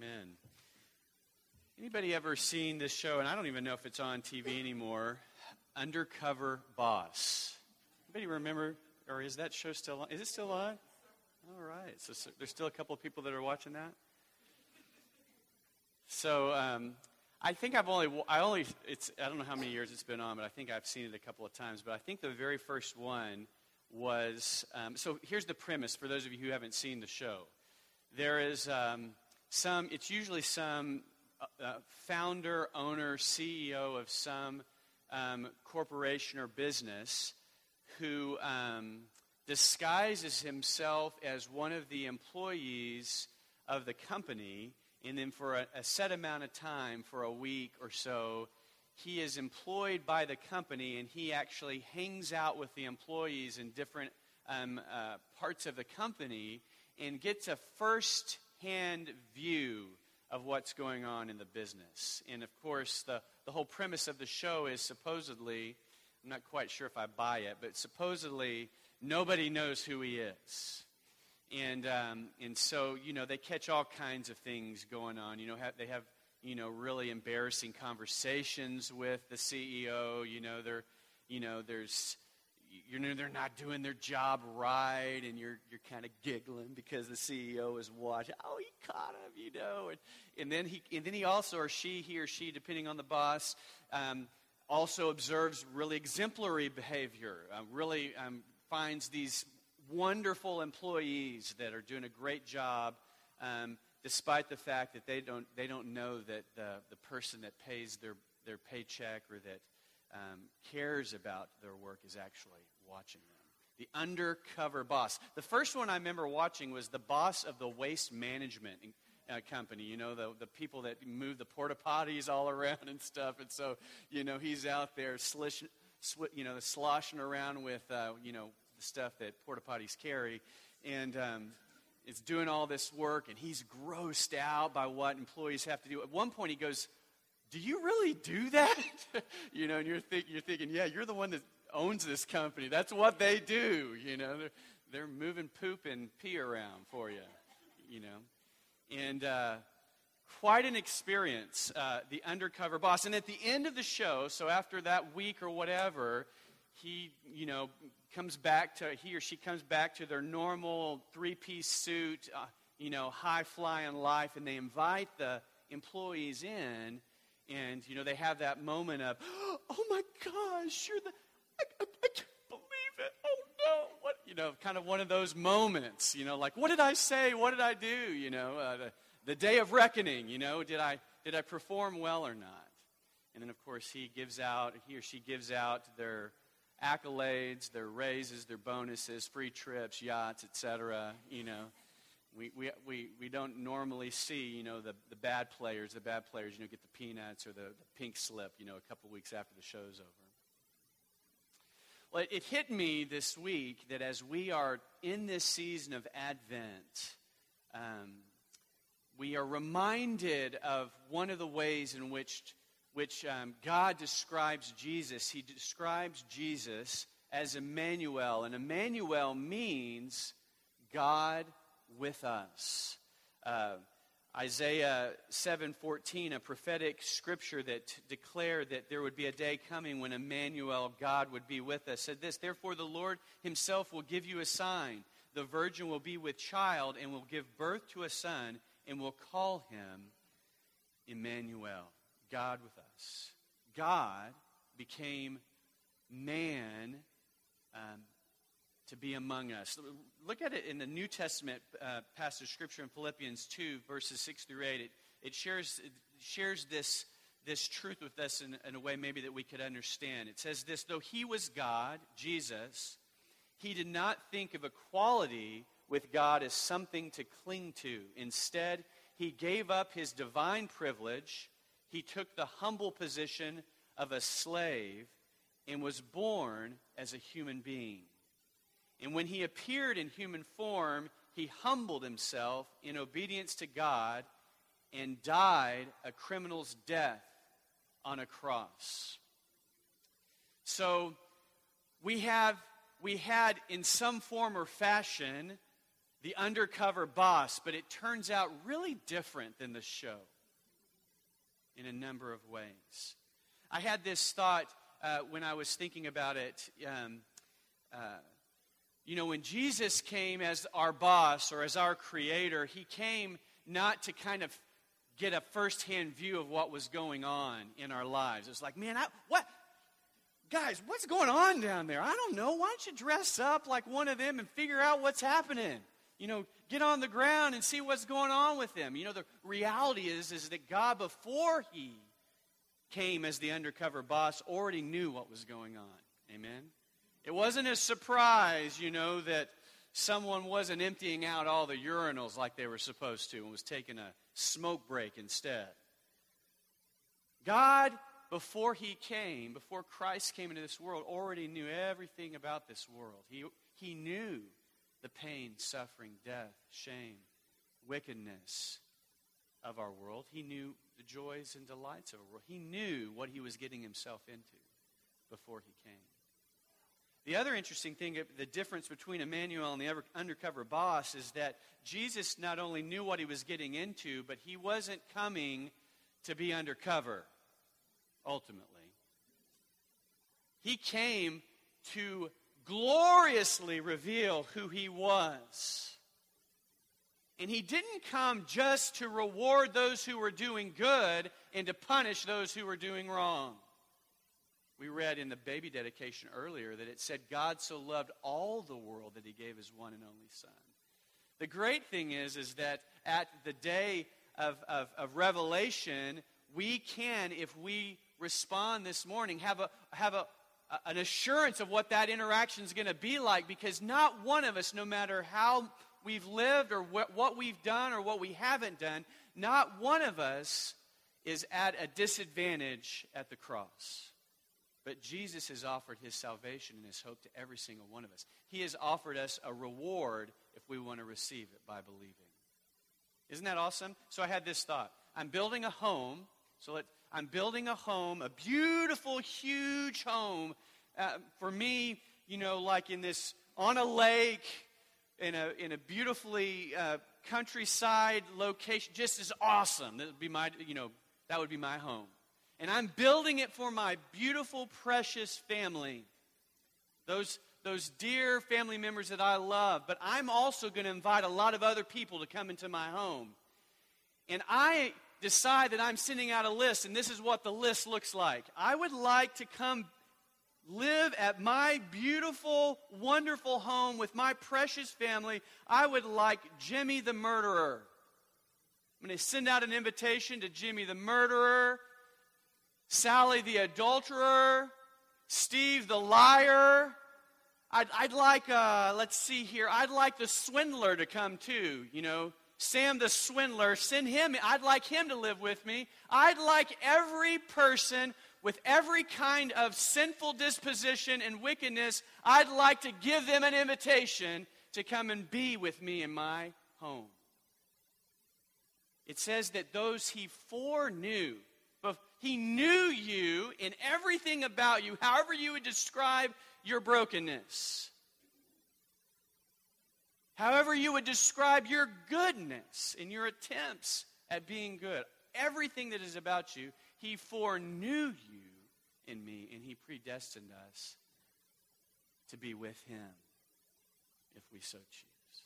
Amen. Anybody ever seen this show? And I don't even know if it's on TV anymore. Undercover Boss. Anybody remember, or is that show still on? Is it still on? All right. So, so there's still a couple of people that are watching that. So um, I think I've only, I only, it's, I don't know how many years it's been on, but I think I've seen it a couple of times. But I think the very first one was, um, so here's the premise for those of you who haven't seen the show. There is um, some, it's usually some uh, uh founder, owner, CEO of some um, corporation or business who um, disguises himself as one of the employees of the company, and then for a, a set amount of time, for a week or so, he is employed by the company and he actually hangs out with the employees in different um, uh, parts of the company and gets a first hand view of what's going on in the business. And of course, the, the whole premise of the show is supposedly, I'm not quite sure if I buy it, but supposedly nobody knows who he is. And, um, and so, you know, they catch all kinds of things going on. You know, have, they have you know, really embarrassing conversations with the CEO. You know, they're, you know, there's, you know, they're not doing their job right, and you're you're kind of giggling because the CEO is watching. Oh, he caught him, you know, and and then he and then he also or she, he or she, depending on the boss. Um, also observes really exemplary behavior, uh, really um, finds these wonderful employees that are doing a great job um, despite the fact that they don't, they don't know that the, the person that pays their, their paycheck or that um, cares about their work is actually watching them. The undercover boss. The first one I remember watching was the boss of the waste management uh, company, you know, the, the people that move the porta potties all around and stuff. And so, you know, he's out there slish, sw- you know, sloshing around with, uh, you know, the stuff that porta potties carry. And, um, is doing all this work and he's grossed out by what employees have to do. At one point, he goes, Do you really do that? you know, and you're, think, you're thinking, Yeah, you're the one that owns this company. That's what they do. You know, they're, they're moving poop and pee around for you, you know. And uh, quite an experience, uh, the undercover boss. And at the end of the show, so after that week or whatever, he, you know, comes back to, he or she comes back to their normal three piece suit, uh, you know, high flying life, and they invite the employees in, and, you know, they have that moment of, oh my gosh, you're the, I, I, I can't believe it. Oh no. What, you know, kind of one of those moments, you know, like, what did I say? What did I do? You know, uh, the, the day of reckoning, you know, did I, did I perform well or not? And then, of course, he gives out, he or she gives out their accolades, their raises, their bonuses, free trips, yachts, etc. You know, we, we, we, we don't normally see, you know, the, the bad players, the bad players, you know, get the peanuts or the, the pink slip, you know, a couple weeks after the show's over. Well, it hit me this week that as we are in this season of Advent, um, we are reminded of one of the ways in which which um, God describes Jesus. He describes Jesus as Emmanuel, and Emmanuel means God with us. Uh, Isaiah 7:14, a prophetic scripture that declared that there would be a day coming when Emmanuel, God, would be with us, said this: Therefore, the Lord Himself will give you a sign. The virgin will be with child and will give birth to a son, and will call him Emmanuel. God with us. God became man um, to be among us. Look at it in the New Testament uh, passage of Scripture in Philippians 2, verses 6 through 8. It, it shares, it shares this, this truth with us in, in a way maybe that we could understand. It says this Though he was God, Jesus, he did not think of equality with God as something to cling to. Instead, he gave up his divine privilege he took the humble position of a slave and was born as a human being. And when he appeared in human form, he humbled himself in obedience to God and died a criminal's death on a cross. So we have we had in some form or fashion the undercover boss, but it turns out really different than the show in a number of ways. I had this thought uh, when I was thinking about it. Um, uh, you know, when Jesus came as our boss or as our creator, he came not to kind of get a firsthand view of what was going on in our lives. It's like, man, I, what? Guys, what's going on down there? I don't know. Why don't you dress up like one of them and figure out what's happening? You know, get on the ground and see what's going on with them. You know, the reality is, is that God, before he came as the undercover boss, already knew what was going on. Amen? It wasn't a surprise, you know, that someone wasn't emptying out all the urinals like they were supposed to and was taking a smoke break instead. God, before he came, before Christ came into this world, already knew everything about this world. He, he knew the pain, suffering, death, shame, wickedness of our world. He knew the joys and delights of our world. He knew what he was getting himself into before he came. The other interesting thing, uh, the difference between Emmanuel and the undercover boss, is that Jesus not only knew what he was getting into, but he wasn't coming to be undercover, ultimately. He came to gloriously reveal who he was. And he didn't come just to reward those who were doing good and to punish those who were doing wrong. We read in the baby dedication earlier that it said, God so loved all the world that he gave his one and only Son. The great thing is, is that at the day of, of, of Revelation, we can, if we respond this morning, have a, have a, an assurance of what that interaction is going to be like because not one of us, no matter how we've lived or what, what we've done or what we haven't done, not one of us is at a disadvantage at the cross. But Jesus has offered his salvation and his hope to every single one of us. He has offered us a reward if we want to receive it by believing. Isn't that awesome? So I had this thought. I'm building a home. So let, I'm building a home, a beautiful, huge home. Uh, for me, you know, like in this, on a lake, in a, in a beautifully uh, countryside location, just as awesome. That would be my, you know, that would be my home. And I'm building it for my beautiful, precious family. Those, those dear family members that I love. But I'm also going to invite a lot of other people to come into my home. And I decide that I'm sending out a list, and this is what the list looks like. I would like to come live at my beautiful, wonderful home with my precious family. I would like Jimmy the murderer. I'm going to send out an invitation to Jimmy the murderer, Sally the adulterer, Steve the liar. I'd, I'd like, uh, let's see here, I'd like the swindler to come too, you know. Sam the swindler, send him. I'd like him to live with me. I'd like every person with every kind of sinful disposition and wickedness, I'd like to give them an invitation to come and be with me in my home. It says that those he foreknew, he knew you in everything about you, however you would describe your brokenness. However, you would describe your goodness in your attempts at being good, everything that is about you, He foreknew you in me, and He predestined us to be with Him if we so choose.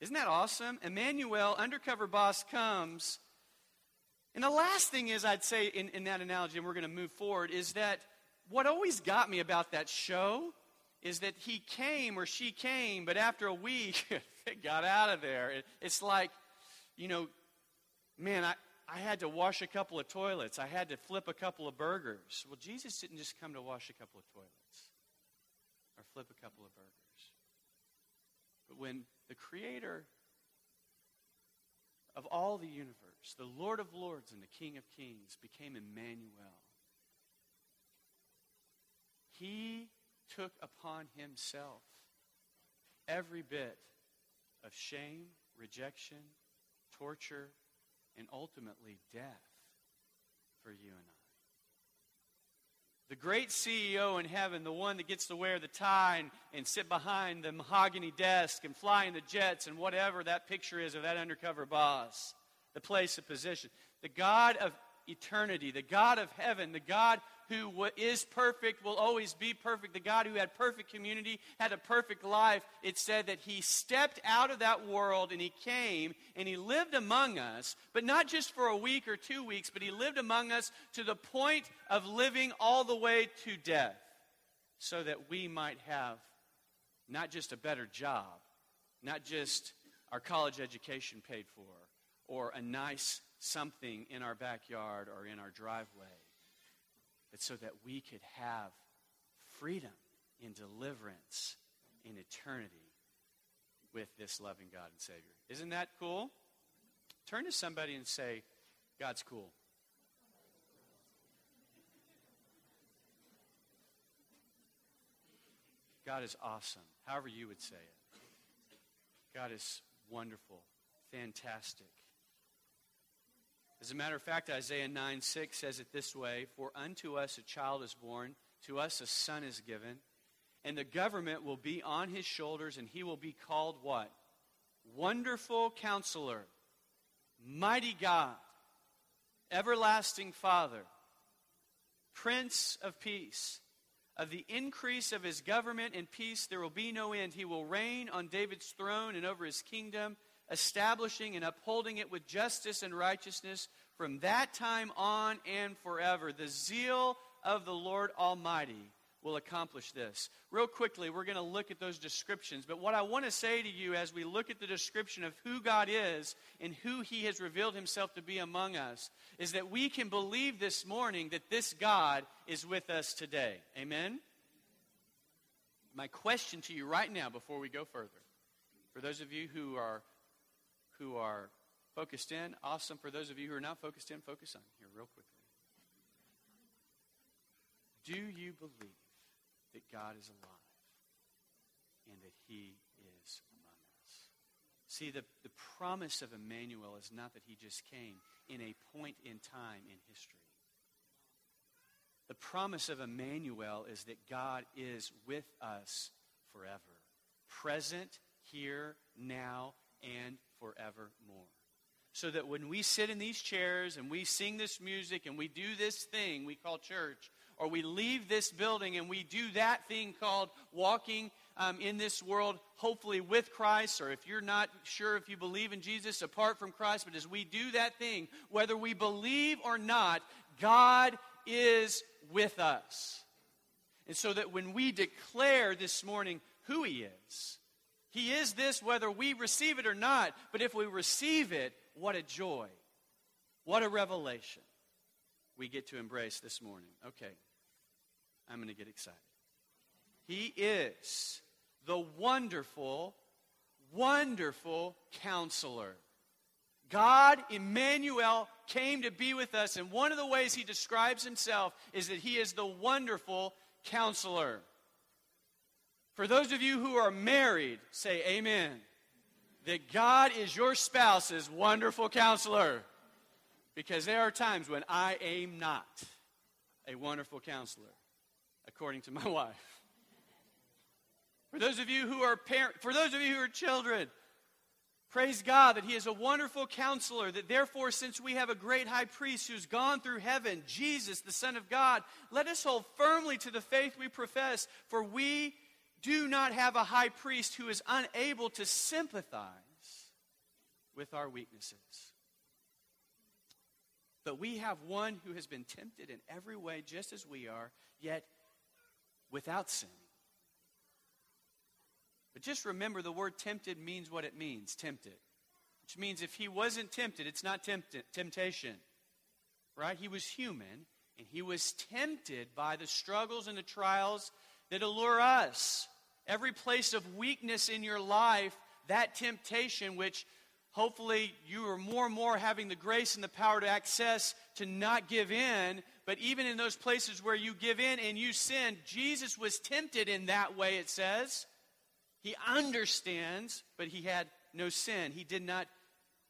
Isn't that awesome? Emmanuel, undercover boss, comes. And the last thing is, I'd say in, in that analogy, and we're going to move forward, is that what always got me about that show is that he came or she came, but after a week, it got out of there. It, it's like, you know, man, I, I had to wash a couple of toilets. I had to flip a couple of burgers. Well, Jesus didn't just come to wash a couple of toilets or flip a couple of burgers. But when the Creator of all the universe, the Lord of Lords and the King of Kings, became Emmanuel, he took upon himself every bit of shame, rejection, torture, and ultimately death for you and I. the great CEO in heaven, the one that gets to wear the tie and, and sit behind the mahogany desk and fly in the jets and whatever that picture is of that undercover boss, the place of position. The God of eternity, the God of heaven, the God who is perfect will always be perfect, the God who had perfect community, had a perfect life, it said that he stepped out of that world and he came and he lived among us, but not just for a week or two weeks, but he lived among us to the point of living all the way to death so that we might have not just a better job, not just our college education paid for, or a nice something in our backyard or in our driveway but so that we could have freedom in deliverance in eternity with this loving God and Savior. Isn't that cool? Turn to somebody and say, God's cool. God is awesome, however you would say it. God is wonderful, fantastic. As a matter of fact, Isaiah 9 6 says it this way For unto us a child is born, to us a son is given, and the government will be on his shoulders, and he will be called what? Wonderful counselor, mighty God, everlasting Father, Prince of Peace. Of the increase of his government and peace there will be no end. He will reign on David's throne and over his kingdom establishing and upholding it with justice and righteousness from that time on and forever. The zeal of the Lord Almighty will accomplish this. Real quickly, we're going to look at those descriptions. But what I want to say to you as we look at the description of who God is and who He has revealed Himself to be among us is that we can believe this morning that this God is with us today. Amen? My question to you right now before we go further, for those of you who are who are focused in, awesome. For those of you who are not focused in, focus on here real quickly. Do you believe that God is alive and that He is among us? See, the, the promise of Emmanuel is not that He just came in a point in time in history. The promise of Emmanuel is that God is with us forever, present here, now, and forevermore. So that when we sit in these chairs and we sing this music and we do this thing we call church, or we leave this building and we do that thing called walking um, in this world, hopefully with Christ, or if you're not sure if you believe in Jesus apart from Christ, but as we do that thing, whether we believe or not, God is with us. And so that when we declare this morning who He is, he is this whether we receive it or not. But if we receive it, what a joy. What a revelation we get to embrace this morning. Okay, I'm going to get excited. He is the wonderful, wonderful counselor. God, Emmanuel, came to be with us, and one of the ways he describes himself is that he is the wonderful counselor. For those of you who are married, say amen. That God is your spouse's wonderful counselor. Because there are times when I am not a wonderful counselor, according to my wife. For those of you who are parent, for those of you who are children, praise God that He is a wonderful counselor. That therefore, since we have a great high priest who's gone through heaven, Jesus, the Son of God, let us hold firmly to the faith we profess. For we do not have a high priest who is unable to sympathize with our weaknesses. But we have one who has been tempted in every way, just as we are, yet without sin. But just remember the word tempted means what it means tempted. Which means if he wasn't tempted, it's not tempt- temptation. Right? He was human, and he was tempted by the struggles and the trials that allure us. Every place of weakness in your life, that temptation, which hopefully you are more and more having the grace and the power to access to not give in. But even in those places where you give in and you sin, Jesus was tempted in that way, it says. He understands, but he had no sin. He did not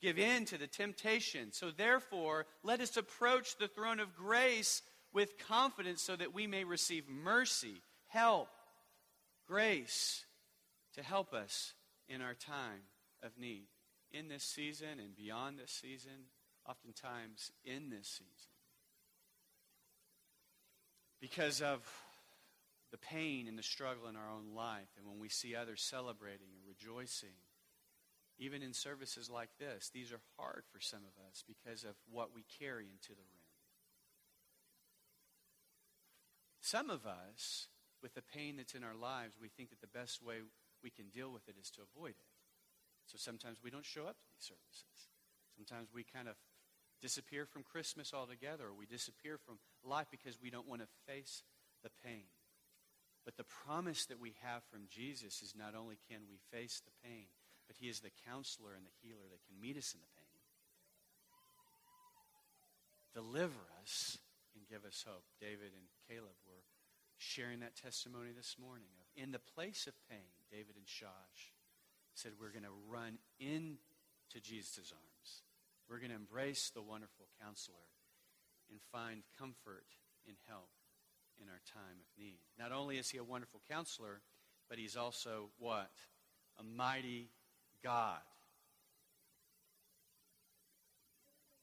give in to the temptation. So therefore, let us approach the throne of grace with confidence so that we may receive mercy, help, grace to help us in our time of need. In this season and beyond this season, oftentimes in this season. Because of the pain and the struggle in our own life, and when we see others celebrating and rejoicing, even in services like this, these are hard for some of us because of what we carry into the room. Some of us, with the pain that's in our lives, we think that the best way we can deal with it is to avoid it. So sometimes we don't show up to these services. Sometimes we kind of disappear from Christmas altogether, or we disappear from life because we don't want to face the pain. But the promise that we have from Jesus is not only can we face the pain, but he is the counselor and the healer that can meet us in the pain, deliver us, and give us hope. David and Caleb were sharing that testimony this morning of in the place of pain, David and Shosh said, We're going to run into Jesus' arms. We're going to embrace the wonderful counselor and find comfort and help in our time of need. Not only is he a wonderful counselor, but he's also what? A mighty God.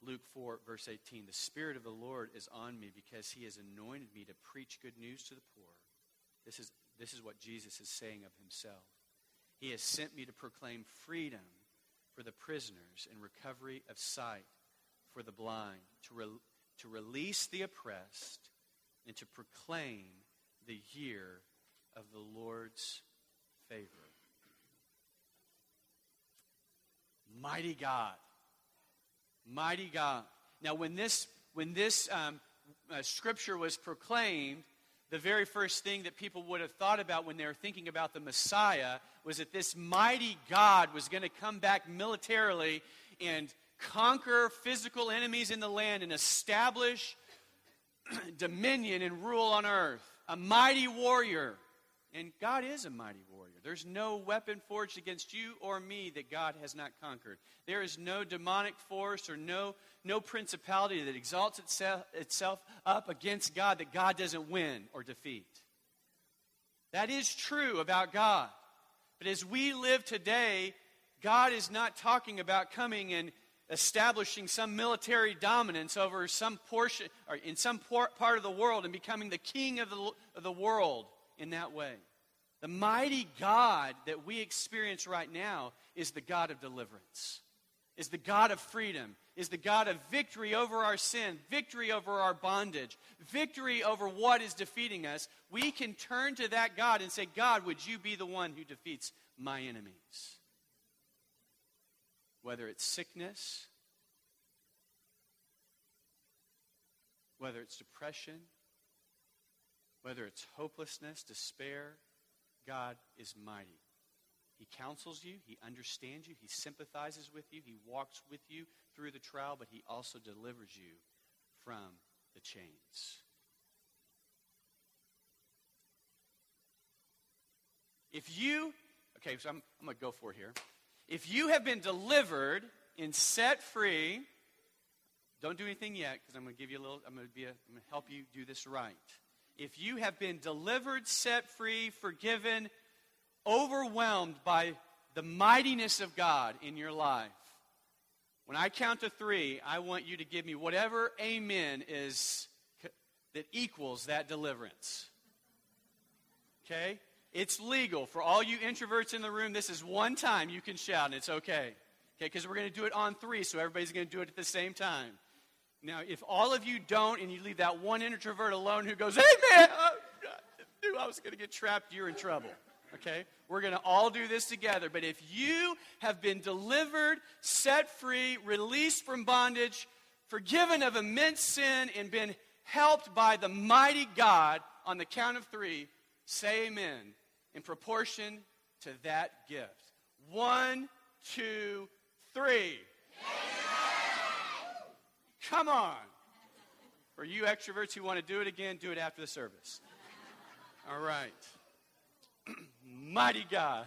Luke 4, verse 18 The Spirit of the Lord is on me because he has anointed me to preach good news to the poor. This is, this is what Jesus is saying of himself. He has sent me to proclaim freedom for the prisoners and recovery of sight for the blind, to, re- to release the oppressed, and to proclaim the year of the Lord's favor. Mighty God. Mighty God. Now, when this, when this um, uh, scripture was proclaimed, the very first thing that people would have thought about when they were thinking about the Messiah was that this mighty God was going to come back militarily and conquer physical enemies in the land and establish dominion and rule on earth. A mighty warrior. And God is a mighty warrior. There's no weapon forged against you or me that God has not conquered. There is no demonic force or no, no principality that exalts itself, itself up against God that God doesn't win or defeat. That is true about God. But as we live today, God is not talking about coming and establishing some military dominance over some portion or in some part of the world and becoming the king of the, of the world in that way. The mighty God that we experience right now is the God of deliverance, is the God of freedom, is the God of victory over our sin, victory over our bondage, victory over what is defeating us. We can turn to that God and say, God, would you be the one who defeats my enemies? Whether it's sickness, whether it's depression, whether it's hopelessness, despair, God is mighty. He counsels you, He understands you, He sympathizes with you, He walks with you through the trial, but He also delivers you from the chains. If you, okay, so I'm, I'm going to go for it here. If you have been delivered and set free, don't do anything yet because I'm going to give you a little, I'm going to, be a, I'm going to help you do this right if you have been delivered, set free, forgiven, overwhelmed by the mightiness of God in your life, when I count to three, I want you to give me whatever amen is that equals that deliverance. Okay? It's legal. For all you introverts in the room, this is one time you can shout and it's okay. Okay, because we're going to do it on three, so everybody's going to do it at the same time. Now, if all of you don't and you leave that one introvert alone who goes, hey man, I knew I was going to get trapped, you're in trouble. Okay? We're going to all do this together. But if you have been delivered, set free, released from bondage, forgiven of immense sin, and been helped by the mighty God on the count of three, say amen in proportion to that gift. One, two, three. Come on. For you extroverts who want to do it again, do it after the service. All right. Mighty God.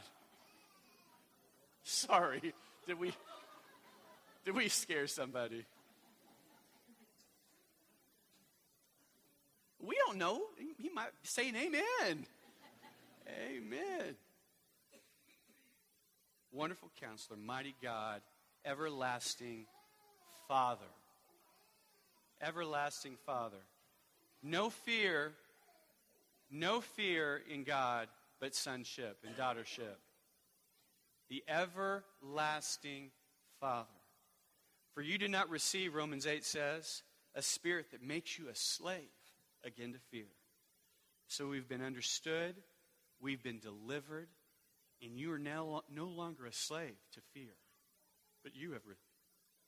Sorry. Did we did we scare somebody? We don't know. He might say saying amen. amen. Wonderful counselor, mighty God, everlasting Father. Everlasting Father. No fear, no fear in God but sonship and daughtership. The everlasting Father. For you did not receive, Romans 8 says, a spirit that makes you a slave again to fear. So we've been understood, we've been delivered, and you are now no longer a slave to fear. But you have re-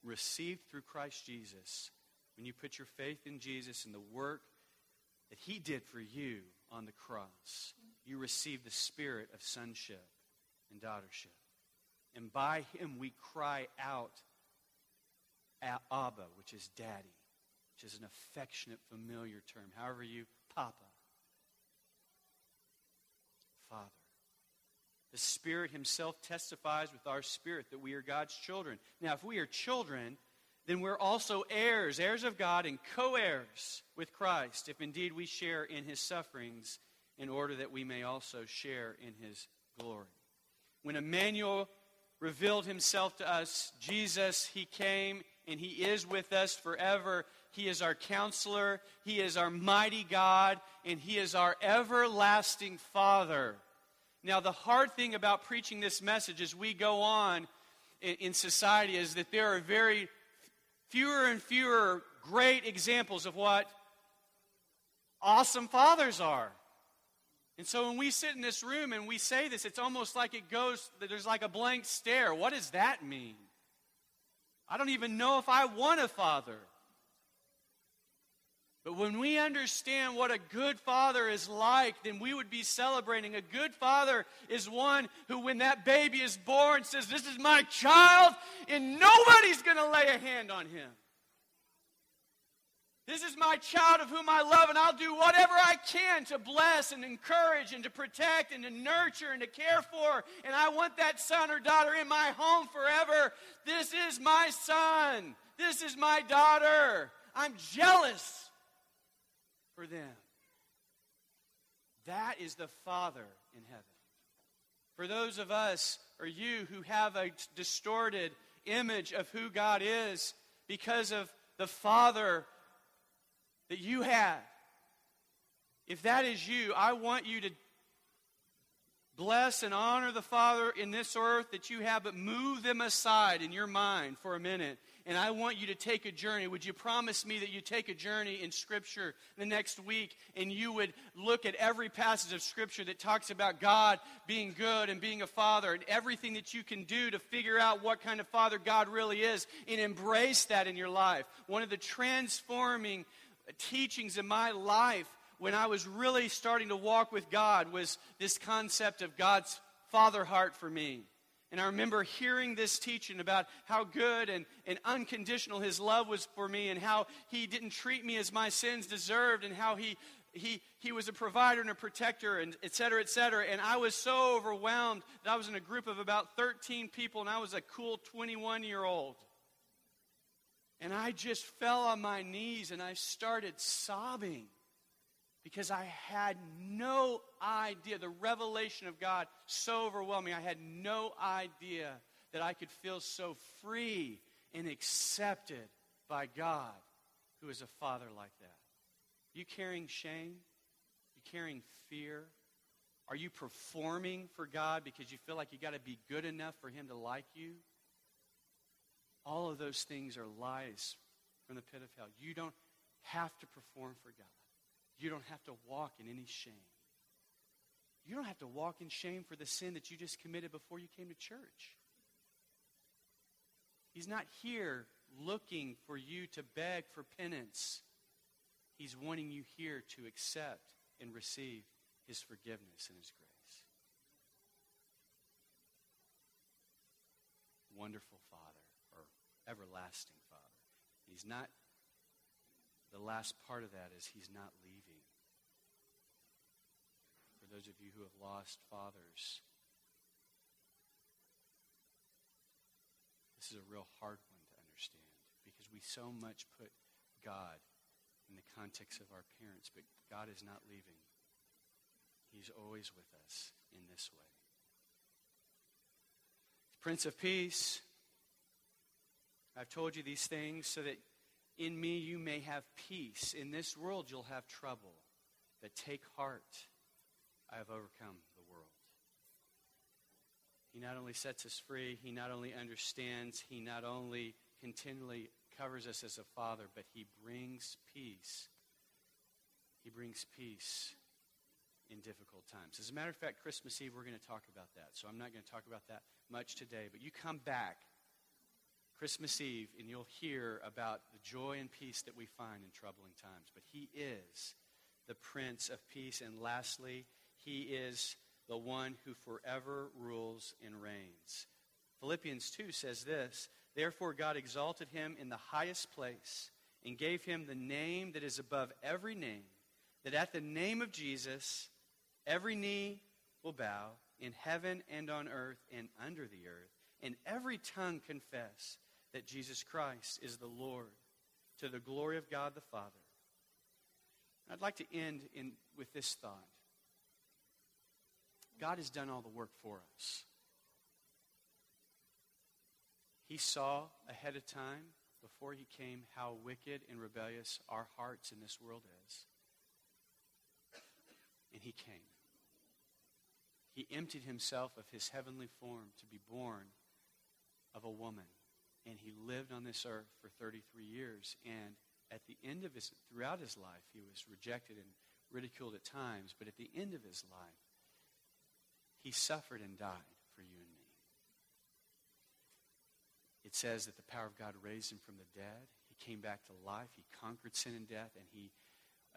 received through Christ Jesus, when you put your faith in Jesus and the work that he did for you on the cross, you receive the spirit of sonship and daughtership. And by him we cry out, Abba, which is daddy, which is an affectionate, familiar term. However, you, Papa, Father. The Spirit Himself testifies with our spirit that we are God's children. Now, if we are children, then we're also heirs, heirs of God, and co heirs with Christ, if indeed we share in His sufferings, in order that we may also share in His glory. When Emmanuel revealed Himself to us, Jesus, He came and He is with us forever. He is our counselor, He is our mighty God, and He is our everlasting Father. Now, the hard thing about preaching this message as we go on in, in society is that there are very fewer and fewer great examples of what awesome fathers are. And so when we sit in this room and we say this, it's almost like it goes, there's like a blank stare. What does that mean? I don't even know if I want a father. But when we understand what a good father is like, then we would be celebrating. A good father is one who, when that baby is born, says, This is my child, and nobody's going to lay a hand on him. This is my child of whom I love, and I'll do whatever I can to bless and encourage and to protect and to nurture and to care for. And I want that son or daughter in my home forever. This is my son. This is my daughter. I'm jealous for them. That is the Father in heaven. For those of us, or you, who have a distorted image of who God is because of the Father that you have, if that is you, I want you to bless and honor the Father in this earth that you have, but move them aside in your mind for a minute and I want you to take a journey. Would you promise me that you take a journey in Scripture the next week and you would look at every passage of Scripture that talks about God being good and being a father and everything that you can do to figure out what kind of father God really is and embrace that in your life? One of the transforming teachings in my life when I was really starting to walk with God was this concept of God's father heart for me. And I remember hearing this teaching about how good and, and unconditional his love was for me and how he didn't treat me as my sins deserved and how he, he, he was a provider and a protector and et cetera, et cetera. And I was so overwhelmed that I was in a group of about 13 people and I was a cool 21 year old. And I just fell on my knees and I started sobbing because I had no idea. The revelation of God so overwhelming. I had no idea that I could feel so free and accepted by God, who is a father like that. You carrying shame? You carrying fear? Are you performing for God because you feel like you got to be good enough for Him to like you? All of those things are lies from the pit of hell. You don't have to perform for God. You don't have to walk in any shame. You don't have to walk in shame for the sin that you just committed before you came to church. He's not here looking for you to beg for penance. He's wanting you here to accept and receive his forgiveness and his grace. Wonderful Father, or everlasting Father. He's not the last part of that is he's not leaving. Those of you who have lost fathers, this is a real hard one to understand because we so much put God in the context of our parents, but God is not leaving. He's always with us in this way. Prince of Peace, I've told you these things so that in me you may have peace. In this world you'll have trouble. But take heart. I have overcome the world. He not only sets us free, he not only understands, he not only continually covers us as a father, but he brings peace. He brings peace in difficult times. As a matter of fact, Christmas Eve, we're going to talk about that. So I'm not going to talk about that much today. But you come back Christmas Eve and you'll hear about the joy and peace that we find in troubling times. But He is the Prince of Peace. And lastly, He is the one who forever rules and reigns. Philippians 2 says this Therefore, God exalted him in the highest place and gave him the name that is above every name, that at the name of Jesus, every knee will bow in heaven and on earth and under the earth, and every tongue confess that Jesus Christ is the Lord to the glory of God the Father. I'd like to end in, with this thought God has done all the work for us. He saw ahead of time, before he came, how wicked and rebellious our hearts in this world is. And he came. He emptied himself of his heavenly form to be born of a woman. And he lived on this earth for 33 years. And at the end of his, throughout his life, he was rejected and ridiculed at times. But at the end of his life, he suffered and died for you and me. It says that the power of God raised him from the dead. He came back to life. He conquered sin and death, and he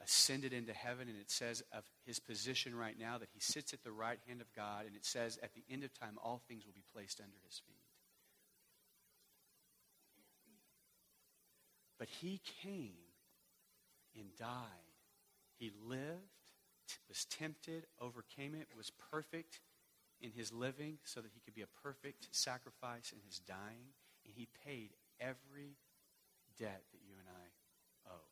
ascended into heaven. And it says of his position right now that he sits at the right hand of God. And it says at the end of time, all things will be placed under his feet. But he came and died. He lived, was tempted, overcame it, was perfect in his living so that he could be a perfect sacrifice in his dying. And he paid every debt that you and I owe.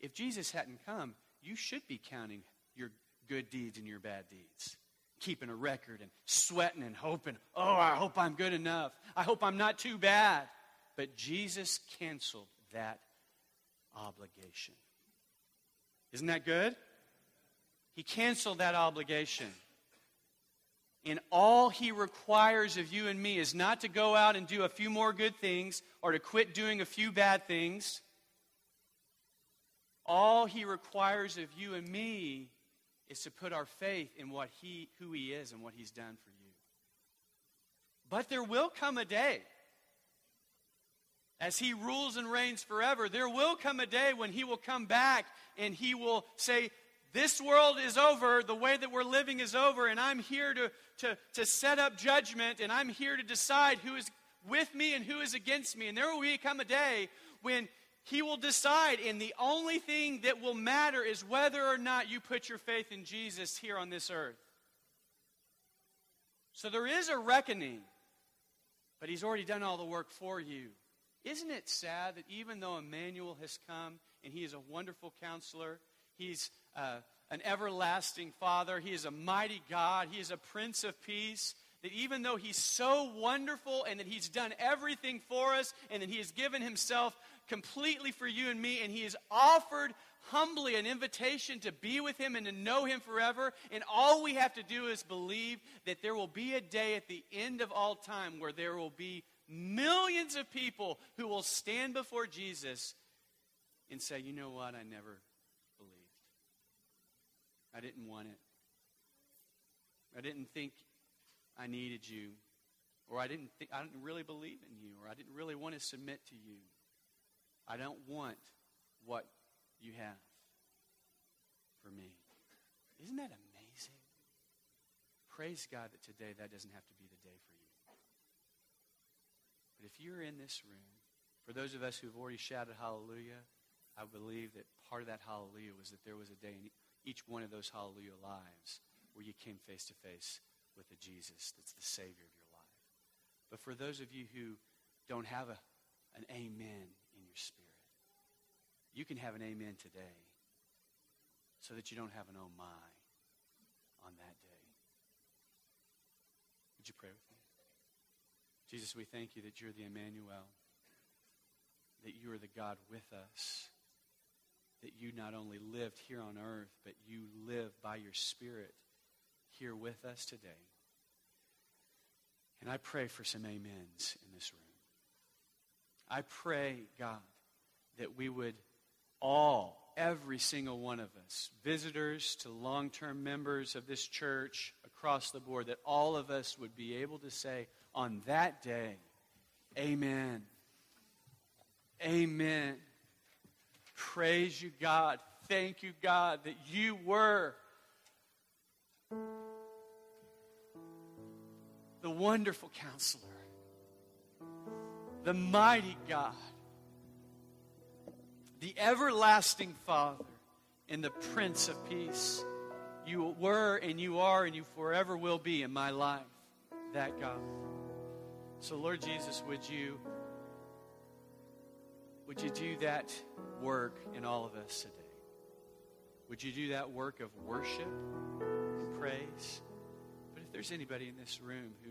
If Jesus hadn't come, you should be counting your good deeds and your bad deeds, keeping a record and sweating and hoping, oh, I hope I'm good enough. I hope I'm not too bad. But Jesus canceled that obligation. Isn't that good? He canceled that obligation. And all he requires of you and me is not to go out and do a few more good things or to quit doing a few bad things. All he requires of you and me is to put our faith in what he, who he is and what he's done for you. But there will come a day, as he rules and reigns forever, there will come a day when he will come back and he will say, this world is over. The way that we're living is over. And I'm here to, to, to set up judgment. And I'm here to decide who is with me and who is against me. And there will come a day when he will decide. And the only thing that will matter is whether or not you put your faith in Jesus here on this earth. So there is a reckoning. But he's already done all the work for you. Isn't it sad that even though Emmanuel has come and he is a wonderful counselor, he's uh, an everlasting Father. He is a mighty God. He is a Prince of Peace. That even though He's so wonderful and that He's done everything for us and that He has given Himself completely for you and me and He has offered humbly an invitation to be with Him and to know Him forever. And all we have to do is believe that there will be a day at the end of all time where there will be millions of people who will stand before Jesus and say, You know what? I never I didn't want it. I didn't think I needed you. Or I didn't I didn't really believe in you, or I didn't really want to submit to you. I don't want what you have for me. Isn't that amazing? Praise God that today that doesn't have to be the day for you. But if you're in this room, for those of us who've already shouted hallelujah, I believe that part of that hallelujah was that there was a day each one of those hallelujah lives where you came face to face with the Jesus that's the Savior of your life. But for those of you who don't have a, an amen in your spirit, you can have an amen today so that you don't have an oh my on that day. Would you pray with me? Jesus, we thank you that you're the Emmanuel, that you are the God with us, that you not only lived here on earth, but you live by your Spirit here with us today. And I pray for some amens in this room. I pray, God, that we would all, every single one of us, visitors to long term members of this church across the board, that all of us would be able to say on that day, Amen. Amen. Praise you, God. Thank you, God, that you were the wonderful counselor, the mighty God, the everlasting Father, and the Prince of Peace. You were and you are and you forever will be in my life, that God. So, Lord Jesus, would you would you do that work in all of us today? Would you do that work of worship and praise? But if there's anybody in this room who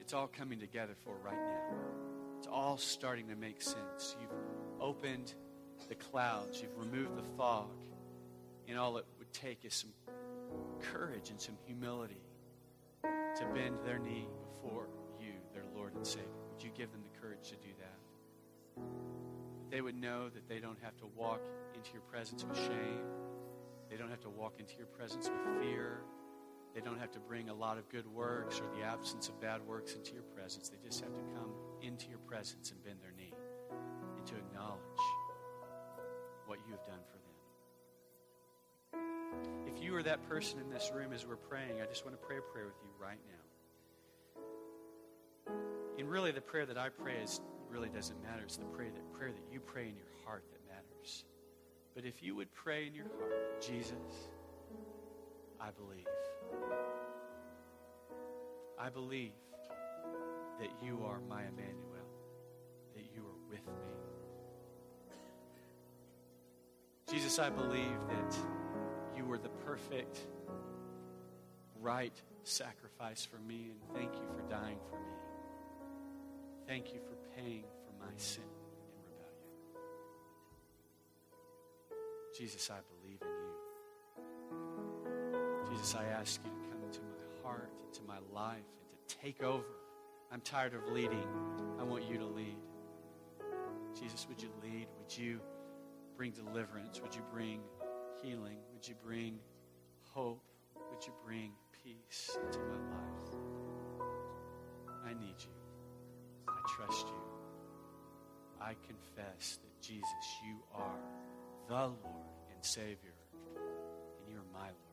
it's all coming together for right now, it's all starting to make sense. You've opened the clouds, you've removed the fog, and all it would take is some courage and some humility to bend their knee before you, their Lord and Savior. Would you give them the courage to do that? They would know that they don't have to walk into your presence with shame. They don't have to walk into your presence with fear. They don't have to bring a lot of good works or the absence of bad works into your presence. They just have to come into your presence and bend their knee and to acknowledge what you have done for them. If you are that person in this room as we're praying, I just want to pray a prayer with you right now. And really, the prayer that I pray is really doesn't matter. It's the prayer that, prayer that you pray in your heart that matters. But if you would pray in your heart, Jesus, I believe. I believe that you are my Emmanuel, that you are with me. Jesus, I believe that you were the perfect, right sacrifice for me, and thank you for dying for me. Thank you for paying for my sin and rebellion. Jesus, I believe in you. Jesus, I ask you to come into my heart, into my life, and to take over. I'm tired of leading. I want you to lead. Jesus, would you lead? Would you bring deliverance? Would you bring healing? Would you bring hope? Would you bring peace into my life? I need you. Trust you. I confess that Jesus, you are the Lord and Savior, and you're my Lord.